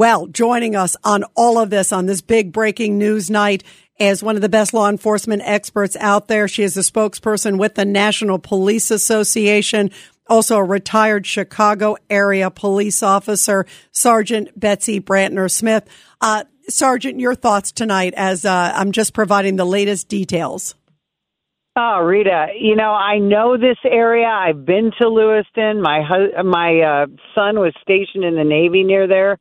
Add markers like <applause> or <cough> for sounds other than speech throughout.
Well, joining us on all of this on this big breaking news night as one of the best law enforcement experts out there. She is a spokesperson with the National Police Association, also a retired Chicago area police officer, Sergeant Betsy Brantner Smith. Uh, Sergeant, your thoughts tonight as uh, I'm just providing the latest details. Oh, Rita, you know I know this area. I've been to Lewiston. My hu- my uh, son was stationed in the Navy near there,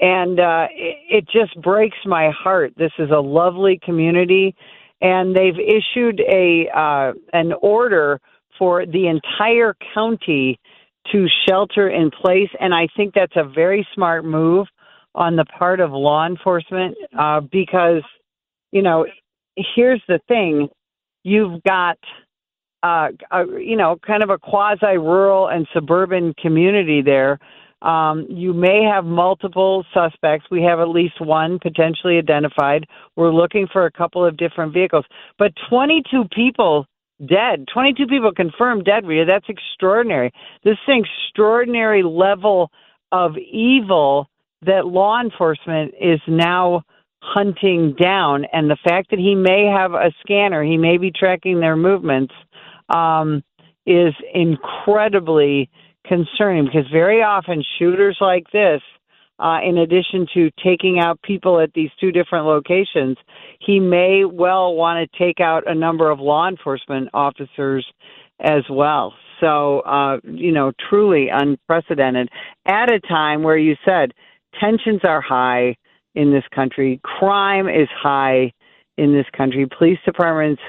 and uh, it, it just breaks my heart. This is a lovely community, and they've issued a uh, an order for the entire county to shelter in place, and I think that's a very smart move on the part of law enforcement uh, because, you know, here's the thing: you've got. Uh, a, you know, kind of a quasi rural and suburban community there um, you may have multiple suspects. We have at least one potentially identified. We're looking for a couple of different vehicles. But 22 people dead, 22 people confirmed dead, Rita. That's extraordinary. This is an extraordinary level of evil that law enforcement is now hunting down. And the fact that he may have a scanner, he may be tracking their movements, um, is incredibly concerning because very often shooters like this, uh, in addition to taking out people at these two different locations, he may well want to take out a number of law enforcement officers as well. So, uh, you know, truly unprecedented at a time where you said tensions are high in this country, crime is high in this country, police departments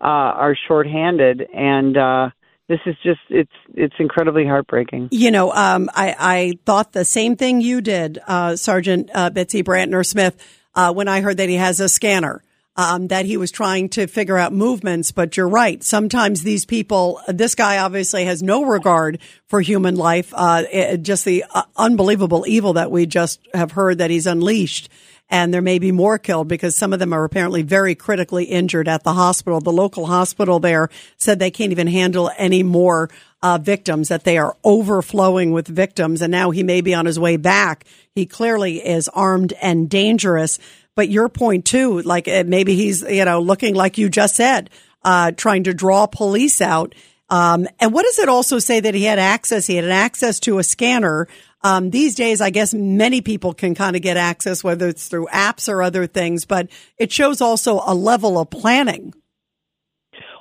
uh, are shorthanded, and uh, this is just it's it's incredibly heartbreaking. You know, um, I I thought the same thing you did, uh, Sergeant uh, Betsy Brantner Smith, uh, when I heard that he has a scanner. Um, that he was trying to figure out movements, but you're right. Sometimes these people, this guy obviously has no regard for human life. Uh, it, just the uh, unbelievable evil that we just have heard that he's unleashed and there may be more killed because some of them are apparently very critically injured at the hospital. The local hospital there said they can't even handle any more uh, victims, that they are overflowing with victims. And now he may be on his way back. He clearly is armed and dangerous. But your point too, like uh, maybe he's, you know, looking like you just said, uh, trying to draw police out. Um, and what does it also say that he had access? He had access to a scanner um, these days, I guess many people can kind of get access, whether it's through apps or other things, but it shows also a level of planning.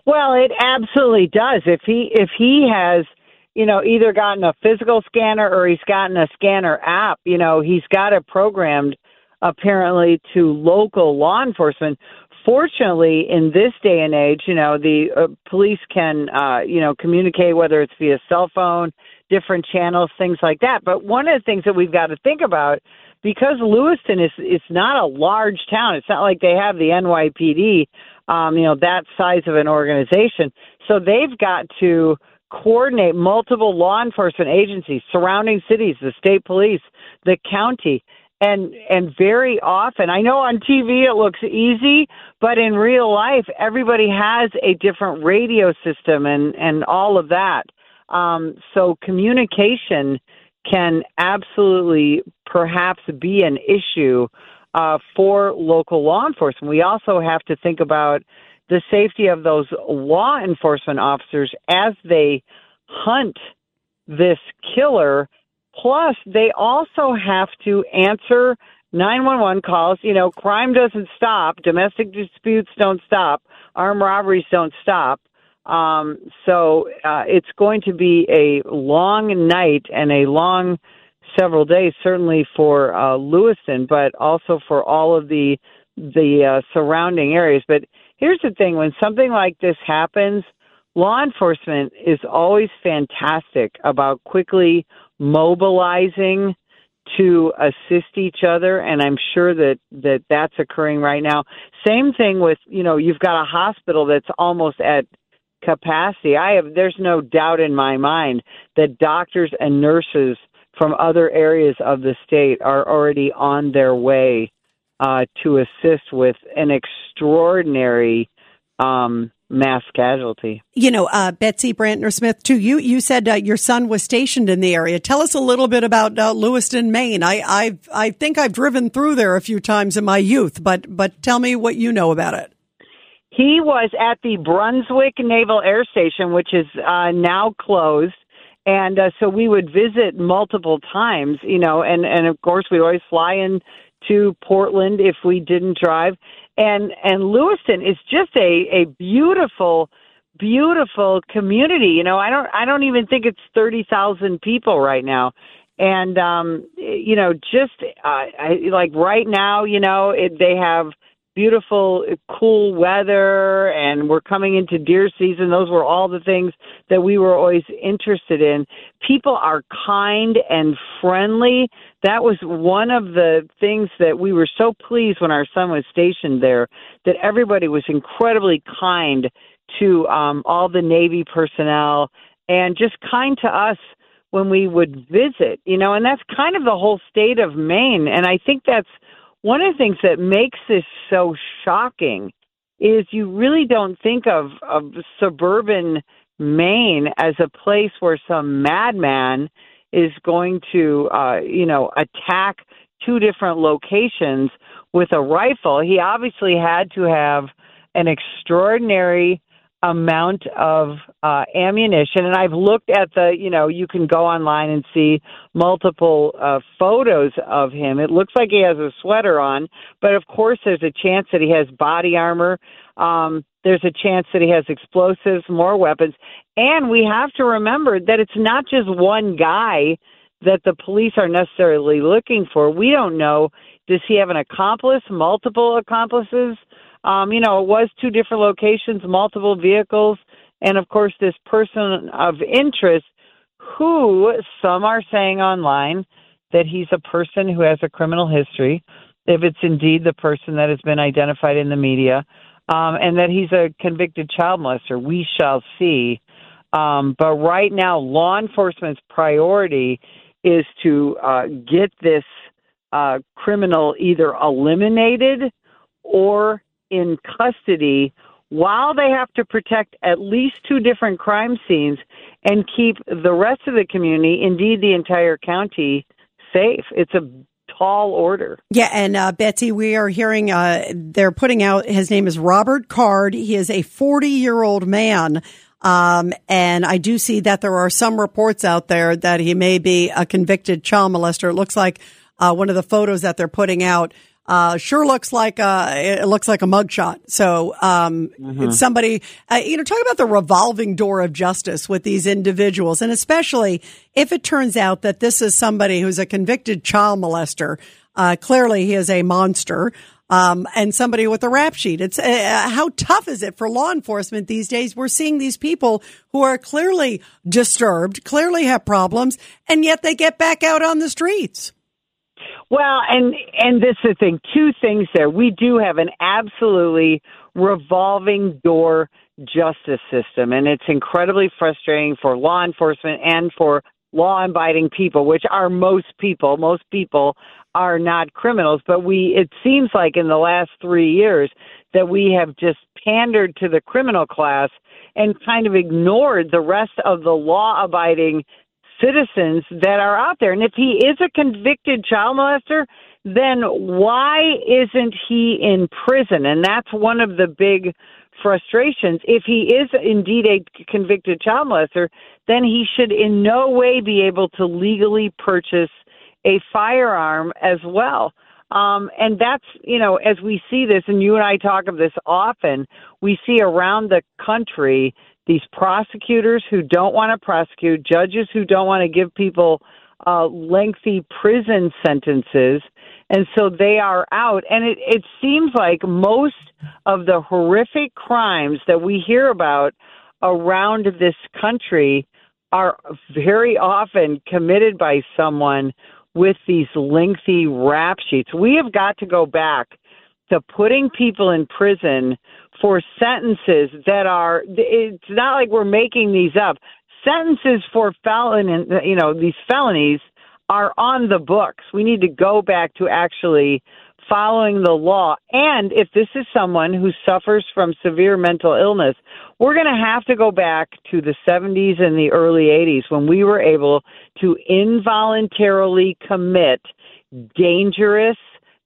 Well, it absolutely does. If he if he has, you know, either gotten a physical scanner or he's gotten a scanner app, you know, he's got it programmed apparently to local law enforcement. Fortunately, in this day and age, you know, the uh, police can, uh, you know, communicate whether it's via cell phone, different channels, things like that. But one of the things that we've got to think about, because Lewiston is it's not a large town. It's not like they have the NYPD, um, you know, that size of an organization. So they've got to coordinate multiple law enforcement agencies, surrounding cities, the state police, the county. And and very often, I know on TV it looks easy, but in real life, everybody has a different radio system and and all of that. Um, so communication can absolutely perhaps be an issue uh, for local law enforcement. We also have to think about the safety of those law enforcement officers as they hunt this killer. Plus, they also have to answer 911 calls. You know, crime doesn't stop, domestic disputes don't stop, armed robberies don't stop. Um, so uh, it's going to be a long night and a long several days, certainly for uh, Lewiston, but also for all of the the uh, surrounding areas. But here's the thing: when something like this happens, law enforcement is always fantastic about quickly mobilizing to assist each other and i'm sure that that that's occurring right now same thing with you know you've got a hospital that's almost at capacity. I have there's no doubt in my mind that doctors and nurses from other areas of the state are already on their way uh, to assist with an extraordinary um, mass casualty. You know, uh, Betsy Brantner Smith, too. You you said uh, your son was stationed in the area. Tell us a little bit about uh, Lewiston, Maine. I I I think I've driven through there a few times in my youth, but but tell me what you know about it. He was at the Brunswick Naval Air Station, which is uh, now closed. And uh, so we would visit multiple times, you know, and, and of course we always fly in to Portland if we didn't drive. And and Lewiston is just a, a beautiful, beautiful community. You know, I don't I don't even think it's thirty thousand people right now. And um, you know, just uh, I, like right now, you know, it, they have beautiful, cool weather, and we're coming into deer season. Those were all the things that we were always interested in. People are kind and friendly. That was one of the things that we were so pleased when our son was stationed there, that everybody was incredibly kind to um, all the Navy personnel and just kind to us when we would visit, you know, and that's kind of the whole state of Maine. And I think that's one of the things that makes this so shocking is you really don't think of, of suburban Maine as a place where some madman is going to, uh, you know, attack two different locations with a rifle. He obviously had to have an extraordinary amount of uh, ammunition. And I've looked at the, you know, you can go online and see multiple uh, photos of him. It looks like he has a sweater on, but of course, there's a chance that he has body armor. Um, there's a chance that he has explosives, more weapons. And we have to remember that it's not just one guy that the police are necessarily looking for. We don't know. Does he have an accomplice, multiple accomplices? Um, you know, it was two different locations, multiple vehicles, and of course, this person of interest who some are saying online that he's a person who has a criminal history, if it's indeed the person that has been identified in the media, um, and that he's a convicted child molester. We shall see. Um, but right now, law enforcement's priority is to uh, get this uh, criminal either eliminated or in custody while they have to protect at least two different crime scenes and keep the rest of the community, indeed the entire county, safe. It's a tall order. Yeah, and uh, Betsy, we are hearing uh, they're putting out his name is Robert Card. He is a 40 year old man. Um, and I do see that there are some reports out there that he may be a convicted child molester. It looks like uh, one of the photos that they're putting out uh, sure looks like a, it looks like a mugshot. So, um, mm-hmm. it's somebody, uh, you know, talk about the revolving door of justice with these individuals. And especially if it turns out that this is somebody who's a convicted child molester, uh, clearly he is a monster. Um, and somebody with a rap sheet. It's uh, uh, how tough is it for law enforcement these days? We're seeing these people who are clearly disturbed, clearly have problems, and yet they get back out on the streets. Well, and and this is the thing. Two things there. We do have an absolutely revolving door justice system, and it's incredibly frustrating for law enforcement and for law-abiding people, which are most people. Most people are not criminals, but we. It seems like in the last three years that we have just pandered to the criminal class and kind of ignored the rest of the law-abiding citizens that are out there. And if he is a convicted child molester, then why isn't he in prison? And that's one of the big frustrations. If he is indeed a convicted child molester, then he should in no way be able to legally purchase a firearm as well. Um, and that's, you know, as we see this, and you and I talk of this often, we see around the country these prosecutors who don't want to prosecute, judges who don't want to give people uh, lengthy prison sentences, and so they are out. And it, it seems like most of the horrific crimes that we hear about around this country are very often committed by someone with these lengthy rap sheets. We have got to go back to putting people in prison for sentences that are it's not like we're making these up sentences for felon you know these felonies are on the books we need to go back to actually following the law. And if this is someone who suffers from severe mental illness, we're going to have to go back to the 70s and the early 80s when we were able to involuntarily commit dangerous,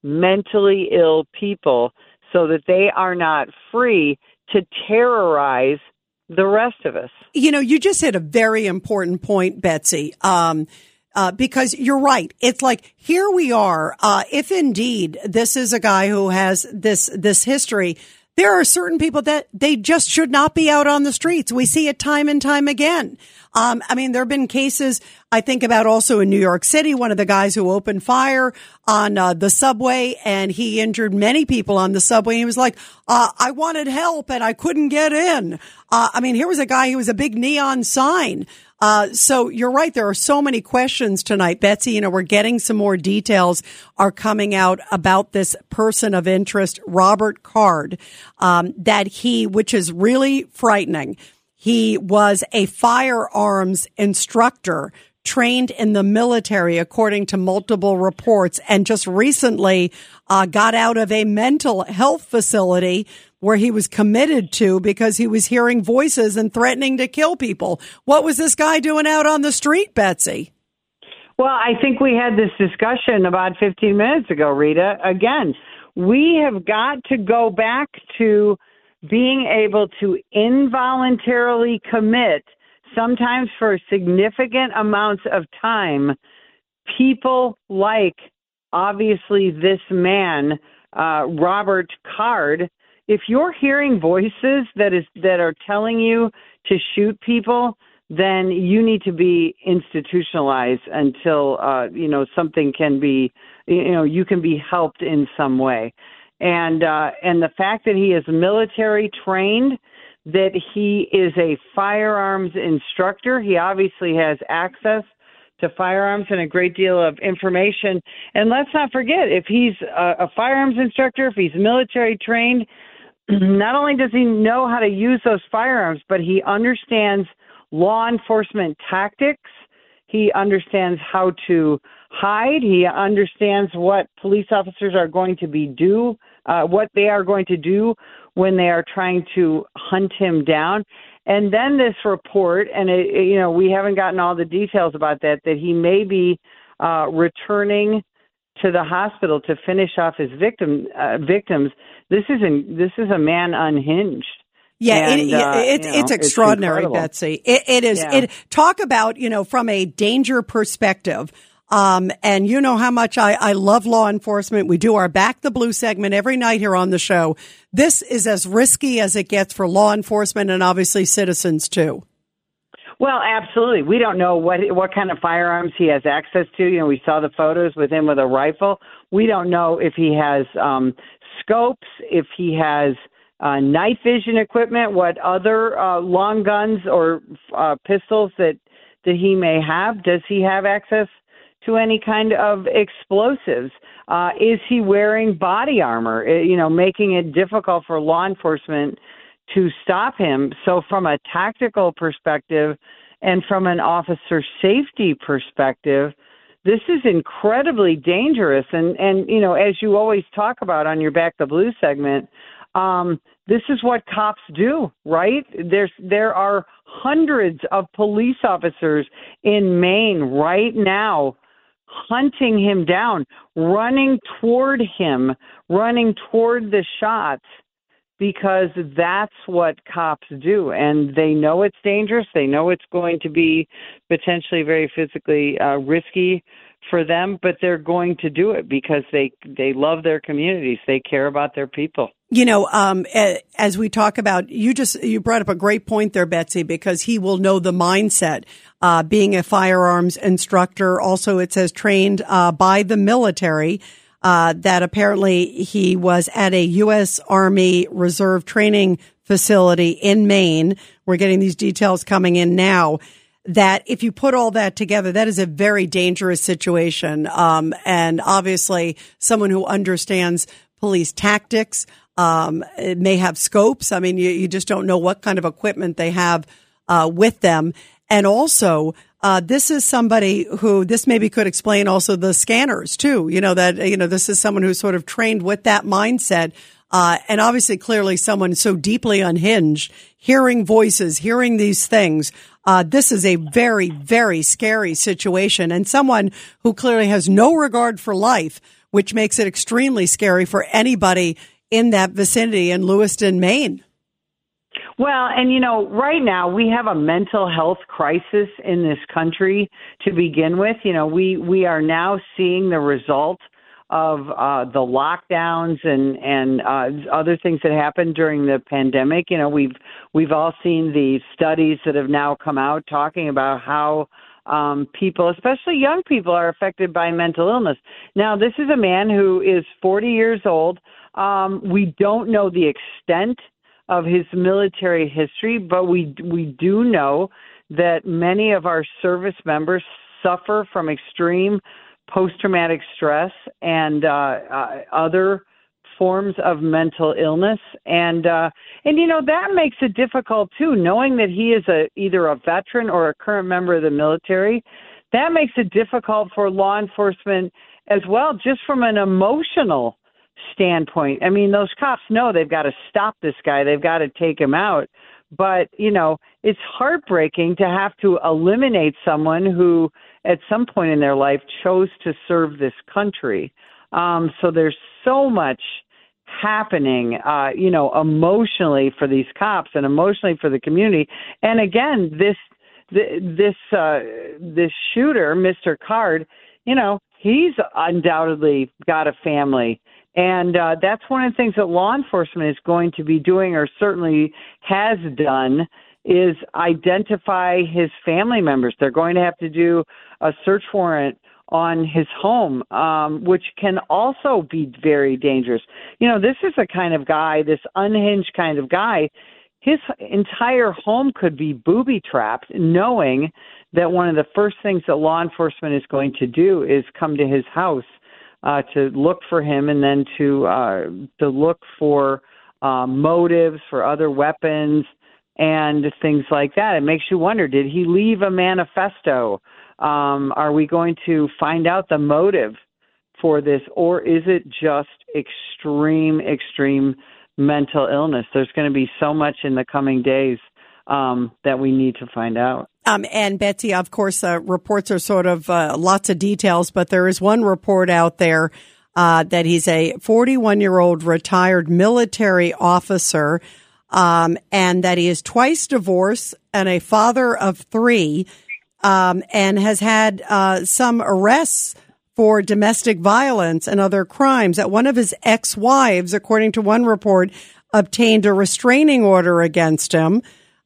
mentally ill people so that they are not free to terrorize the rest of us. You know, you just hit a very important point, Betsy. Um, uh, because you're right. It's like here we are. Uh, if indeed this is a guy who has this this history, there are certain people that they just should not be out on the streets. We see it time and time again. Um, I mean, there have been cases I think about also in New York City, one of the guys who opened fire on uh, the subway and he injured many people on the subway. He was like, uh, I wanted help and I couldn't get in. Uh, I mean, here was a guy who was a big neon sign. Uh, so you're right. There are so many questions tonight, Betsy. You know, we're getting some more details are coming out about this person of interest, Robert Card, um, that he, which is really frightening. He was a firearms instructor trained in the military, according to multiple reports, and just recently uh, got out of a mental health facility where he was committed to because he was hearing voices and threatening to kill people. What was this guy doing out on the street, Betsy? Well, I think we had this discussion about 15 minutes ago, Rita. Again, we have got to go back to being able to involuntarily commit, sometimes for significant amounts of time, people like obviously this man, uh, Robert Card, if you're hearing voices that is that are telling you to shoot people, then you need to be institutionalized until uh, you know something can be you know you can be helped in some way. And uh, and the fact that he is military trained, that he is a firearms instructor, he obviously has access to firearms and a great deal of information. And let's not forget, if he's a, a firearms instructor, if he's military trained, <clears throat> not only does he know how to use those firearms, but he understands law enforcement tactics. He understands how to hide. He understands what police officers are going to be do, uh, what they are going to do when they are trying to hunt him down. And then this report, and it, it, you know, we haven't gotten all the details about that. That he may be uh, returning to the hospital to finish off his victim uh, victims. This isn't. This is a man unhinged. Yeah, and, it, uh, it, you know, it's extraordinary, it's Betsy. It, it is. Yeah. It talk about you know from a danger perspective. Um, and you know how much I, I love law enforcement. We do our back the blue segment every night here on the show. This is as risky as it gets for law enforcement and obviously citizens too. Well, absolutely. We don't know what what kind of firearms he has access to. You know, we saw the photos with him with a rifle. We don't know if he has um, scopes, if he has uh, night vision equipment, what other uh, long guns or uh, pistols that that he may have. Does he have access to any kind of explosives? Uh, is he wearing body armor? Uh, you know, making it difficult for law enforcement to stop him. So, from a tactical perspective and from an officer safety perspective, this is incredibly dangerous. And, and you know, as you always talk about on your Back the Blue segment, um, this is what cops do, right? There's there are hundreds of police officers in Maine right now hunting him down, running toward him, running toward the shots because that's what cops do and they know it's dangerous. They know it's going to be potentially very physically uh, risky for them but they're going to do it because they they love their communities. They care about their people. You know um, as we talk about you just you brought up a great point there betsy because he will know the mindset uh, being a firearms instructor. Also it says trained uh, by the military uh, that apparently he was at a U.S. Army Reserve training facility in Maine. We're getting these details coming in now. That if you put all that together, that is a very dangerous situation. Um, and obviously, someone who understands police tactics um, may have scopes. I mean, you, you just don't know what kind of equipment they have uh, with them. And also, Uh, this is somebody who this maybe could explain also the scanners too. You know that you know this is someone who's sort of trained with that mindset, uh, and obviously clearly someone so deeply unhinged, hearing voices, hearing these things. Uh, this is a very very scary situation, and someone who clearly has no regard for life, which makes it extremely scary for anybody in that vicinity in Lewiston, Maine. Well, and you know, right now we have a mental health crisis in this country to begin with. You know, we we are now seeing the result of uh, the lockdowns and and uh, other things that happened during the pandemic. You know, we've we've all seen the studies that have now come out talking about how um, people, especially young people, are affected by mental illness. Now, this is a man who is 40 years old. Um, we don't know the extent of his military history, but we we do know that many of our service members suffer from extreme post traumatic stress and uh, uh, other forms of mental illness. And uh and you know that makes it difficult too knowing that he is a either a veteran or a current member of the military. That makes it difficult for law enforcement as well just from an emotional standpoint. I mean, those cops know they've got to stop this guy, they've got to take him out. But, you know, it's heartbreaking to have to eliminate someone who, at some point in their life, chose to serve this country. Um, so there's so much happening, uh, you know, emotionally for these cops and emotionally for the community. And again, this this uh, this shooter, Mr. Card, you know, he's undoubtedly got a family and uh, that's one of the things that law enforcement is going to be doing, or certainly has done, is identify his family members. They're going to have to do a search warrant on his home, um, which can also be very dangerous. You know, this is a kind of guy, this unhinged kind of guy. His entire home could be booby trapped, knowing that one of the first things that law enforcement is going to do is come to his house uh, to look for him and then to uh, to look for uh, motives for other weapons and things like that. It makes you wonder: Did he leave a manifesto? Um, are we going to find out the motive for this, or is it just extreme, extreme mental illness? There's going to be so much in the coming days um, that we need to find out. Um, and Betsy, of course, uh, reports are sort of uh, lots of details, but there is one report out there uh, that he's a 41 year old retired military officer, um, and that he is twice divorced and a father of three, um, and has had uh, some arrests for domestic violence and other crimes. That one of his ex wives, according to one report, obtained a restraining order against him.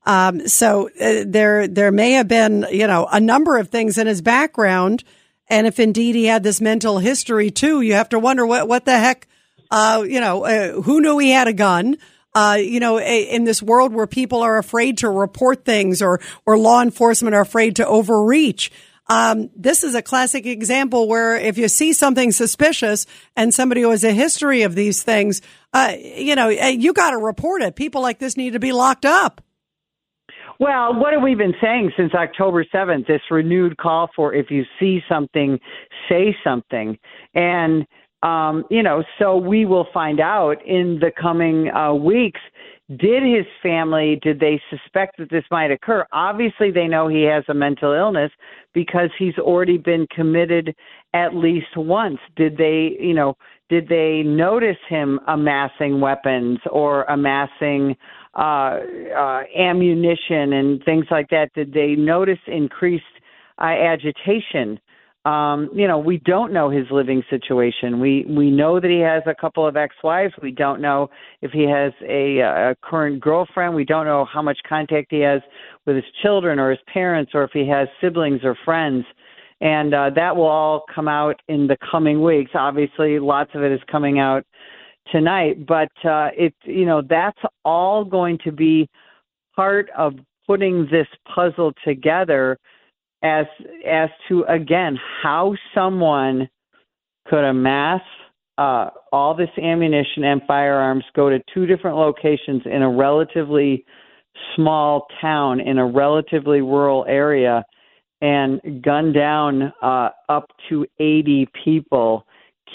Um, so uh, there, there may have been, you know, a number of things in his background. And if indeed he had this mental history too, you have to wonder what, what the heck, uh, you know, uh, who knew he had a gun? Uh, you know, in this world where people are afraid to report things or, or law enforcement are afraid to overreach. Um, this is a classic example where if you see something suspicious and somebody who has a history of these things, uh, you know, you got to report it. People like this need to be locked up. Well, what have we been saying since October 7th? This renewed call for if you see something, say something. And, um, you know, so we will find out in the coming uh, weeks. Did his family, did they suspect that this might occur? Obviously, they know he has a mental illness because he's already been committed at least once. Did they, you know, did they notice him amassing weapons or amassing uh, uh, ammunition and things like that? Did they notice increased uh, agitation? Um, you know, we don't know his living situation. We we know that he has a couple of ex-wives. We don't know if he has a, a current girlfriend. We don't know how much contact he has with his children or his parents, or if he has siblings or friends. And uh, that will all come out in the coming weeks. Obviously, lots of it is coming out tonight. But uh, it, you know, that's all going to be part of putting this puzzle together as as to again how someone could amass uh, all this ammunition and firearms, go to two different locations in a relatively small town in a relatively rural area, and gun down uh, up to 80 people,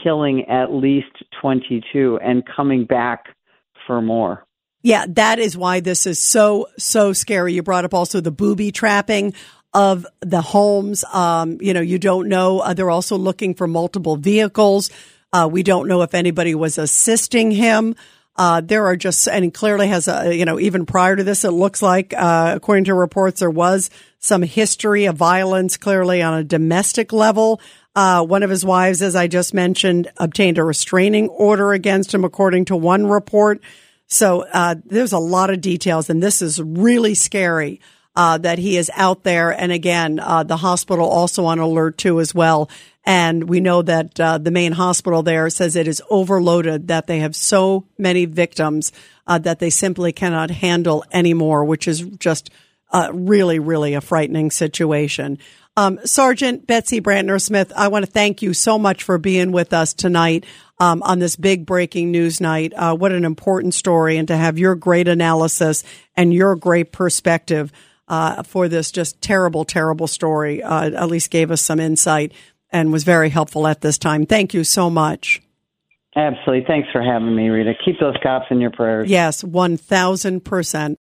killing at least 22 and coming back for more. Yeah, that is why this is so, so scary. You brought up also the booby trapping of the homes. Um, you know, you don't know. Uh, they're also looking for multiple vehicles. Uh, we don't know if anybody was assisting him. Uh, there are just, and clearly has a, you know, even prior to this, it looks like, uh, according to reports, there was some history of violence clearly on a domestic level. Uh, one of his wives, as I just mentioned, obtained a restraining order against him, according to one report. So, uh, there's a lot of details and this is really scary. Uh, that he is out there. And again, uh, the hospital also on alert too as well. And we know that uh, the main hospital there says it is overloaded, that they have so many victims uh, that they simply cannot handle anymore, which is just uh, really, really a frightening situation. Um, Sergeant Betsy Brantner Smith, I want to thank you so much for being with us tonight um, on this big breaking news night. Uh, what an important story, and to have your great analysis and your great perspective uh, for this just terrible, terrible story. Uh, at least gave us some insight and was very helpful at this time. Thank you so much. Absolutely. Thanks for having me, Rita. Keep those cops in your prayers. Yes, 1000%.